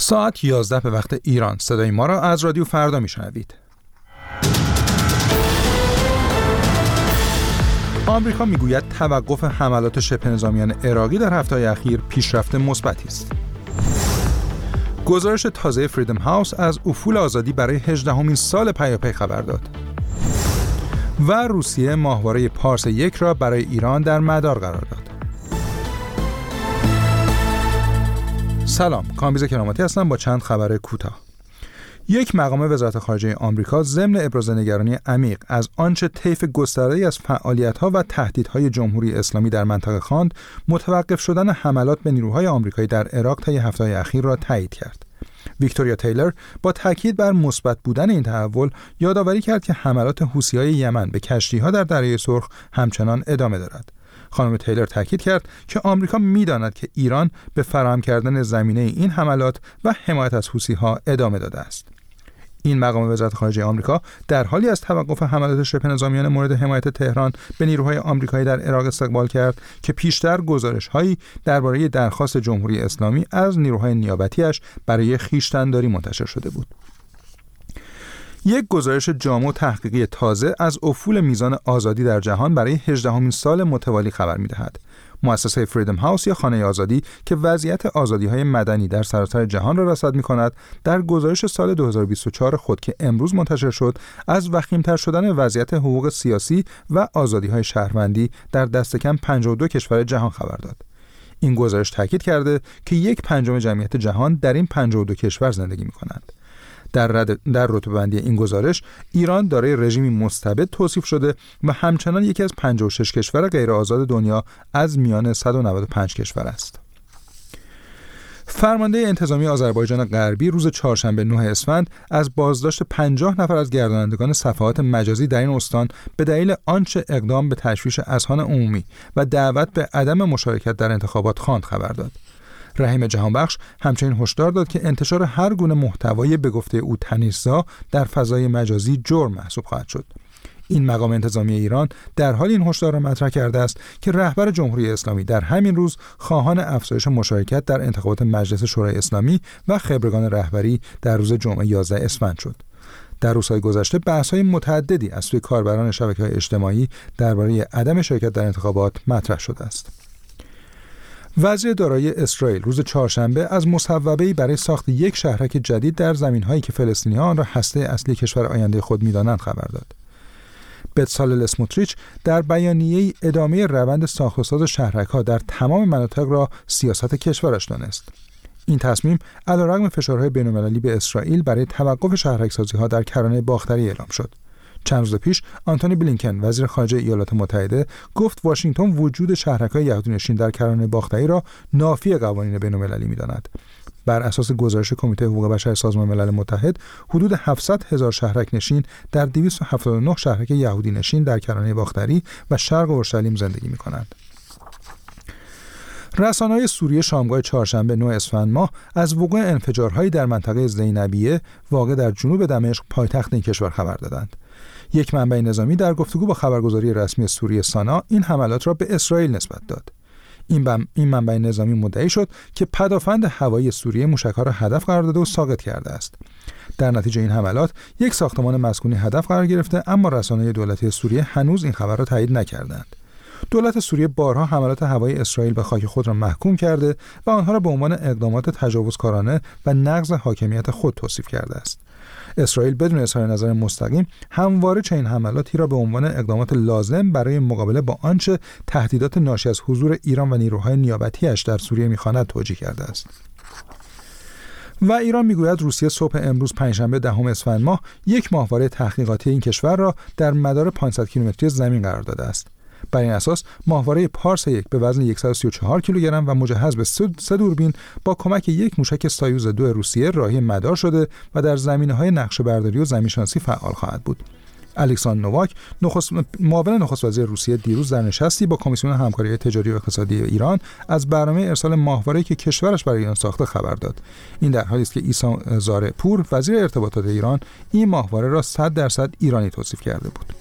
ساعت 11 به وقت ایران صدای ما را از رادیو فردا میشنوید. آمریکا می‌گوید توقف حملات شبه نظامیان عراقی در هفته اخیر پیشرفت مثبتی است. گزارش تازه فریدم هاوس از افول آزادی برای 18 همین سال پیاپی خبر داد. و روسیه ماهواره پارس یک را برای ایران در مدار قرار داد. سلام. کامبیز کراماتی هستم با چند خبر کوتاه. یک مقام وزارت خارجه آمریکا ضمن ابراز نگرانی عمیق از آنچه طیف گسترده از فعالیت‌ها و تهدیدهای جمهوری اسلامی در منطقه خواند متوقف شدن حملات به نیروهای آمریکایی در عراق طی هفته اخیر را تایید کرد. ویکتوریا تیلر با تاکید بر مثبت بودن این تحول یادآوری کرد که حملات حوثی‌های یمن به کشتی‌ها در دریای سرخ همچنان ادامه دارد. خانم تیلر تاکید کرد که آمریکا می‌داند که ایران به فراهم کردن زمینه این حملات و حمایت از ها ادامه داده است. این مقام وزارت خارجه آمریکا در حالی از توقف حملات شبه نظامیان مورد حمایت تهران به نیروهای آمریکایی در عراق استقبال کرد که پیشتر گزارش هایی درباره درخواست جمهوری اسلامی از نیروهای نیابتیش برای خیشتنداری منتشر شده بود. یک گزارش جامع تحقیقی تازه از افول میزان آزادی در جهان برای 18 سال متوالی خبر می‌دهد. مؤسسه فریدم هاوس یا خانه آزادی که وضعیت آزادی های مدنی در سراسر جهان را رصد می کند در گزارش سال 2024 خود که امروز منتشر شد از وخیمتر شدن وضعیت حقوق سیاسی و آزادی های شهروندی در دست کم 52 کشور جهان خبر داد. این گزارش تاکید کرده که یک پنجم جمعیت جهان در این 52 کشور زندگی می کنند. در, رد در رتبه‌بندی این گزارش ایران دارای رژیمی مستبد توصیف شده و همچنان یکی از 56 کشور غیرآزاد دنیا از میان 195 کشور است. فرمانده انتظامی آذربایجان غربی روز چهارشنبه 9 اسفند از بازداشت 50 نفر از گردانندگان صفحات مجازی در این استان به دلیل آنچه اقدام به تشویش اذهان عمومی و دعوت به عدم مشارکت در انتخابات خواند خبر داد. رحیم جهانبخش همچنین هشدار داد که انتشار هر گونه محتوای به گفته او تنیسا در فضای مجازی جرم محسوب خواهد شد این مقام انتظامی ایران در حال این هشدار را مطرح کرده است که رهبر جمهوری اسلامی در همین روز خواهان افزایش مشارکت در انتخابات مجلس شورای اسلامی و خبرگان رهبری در روز جمعه 11 اسفند شد در روزهای گذشته بحث های متعددی از سوی کاربران شبکه های اجتماعی درباره عدم شرکت در انتخابات مطرح شده است. وزیر دارایی اسرائیل روز چهارشنبه از مصوبه‌ای برای ساخت یک شهرک جدید در زمینهایی که فلسطینیان آن را هسته اصلی کشور آینده خود می‌دانند خبر داد. بتسالل اسموتریچ در بیانیه ادامه روند ساخت و ساز شهرک ها در تمام مناطق را سیاست کشورش دانست. این تصمیم علیرغم فشارهای بین‌المللی به اسرائیل برای توقف شهرک سازی ها در کرانه باختری اعلام شد. چند روز پیش آنتونی بلینکن وزیر خارجه ایالات متحده گفت واشنگتن وجود شهرک‌های یهودی در کرانه باختری را نافی قوانین بین‌المللی می‌داند بر اساس گزارش کمیته حقوق بشر سازمان ملل متحد حدود 700 هزار شهرک نشین در 279 شهرک یهودی نشین در کرانه باختری و شرق اورشلیم زندگی می کنند. رسانه‌های سوریه شامگاه چهارشنبه 9 اسفند ماه از وقوع انفجارهایی در منطقه زینبیه واقع در جنوب دمشق پایتخت این کشور خبر دادند. یک منبع نظامی در گفتگو با خبرگزاری رسمی سوریه سانا این حملات را به اسرائیل نسبت داد. این, این منبع نظامی مدعی شد که پدافند هوایی سوریه موشکها را هدف قرار داده و ساقط کرده است. در نتیجه این حملات یک ساختمان مسکونی هدف قرار گرفته اما رسانه دولتی سوریه هنوز این خبر را تایید نکردند. دولت سوریه بارها حملات هوایی اسرائیل به خاک خود را محکوم کرده و آنها را به عنوان اقدامات تجاوزکارانه و نقض حاکمیت خود توصیف کرده است. اسرائیل بدون اظهار نظر مستقیم همواره چنین حملاتی را به عنوان اقدامات لازم برای مقابله با آنچه تهدیدات ناشی از حضور ایران و نیروهای نیابتیش در سوریه می‌خواند توجیه کرده است و ایران می‌گوید روسیه صبح امروز پنجشنبه دهم اسفند ماه یک ماهواره تحقیقاتی این کشور را در مدار 500 کیلومتری زمین قرار داده است بر این اساس ماهواره پارس یک به وزن 134 کیلوگرم و مجهز به سه دوربین با کمک یک موشک سایوز دو روسیه راهی مدار شده و در زمینه های نقشه برداری و زمینشناسی فعال خواهد بود. الکساندر نوواک نخست معاون نخست وزیر روسیه دیروز در نشستی با کمیسیون همکاری تجاری و اقتصادی ایران از برنامه ارسال ماهواره‌ای که کشورش برای ایران ساخته خبر داد این در حالی است که ایسا زاره پور وزیر ارتباطات ایران این ماهواره را 100 درصد ایرانی توصیف کرده بود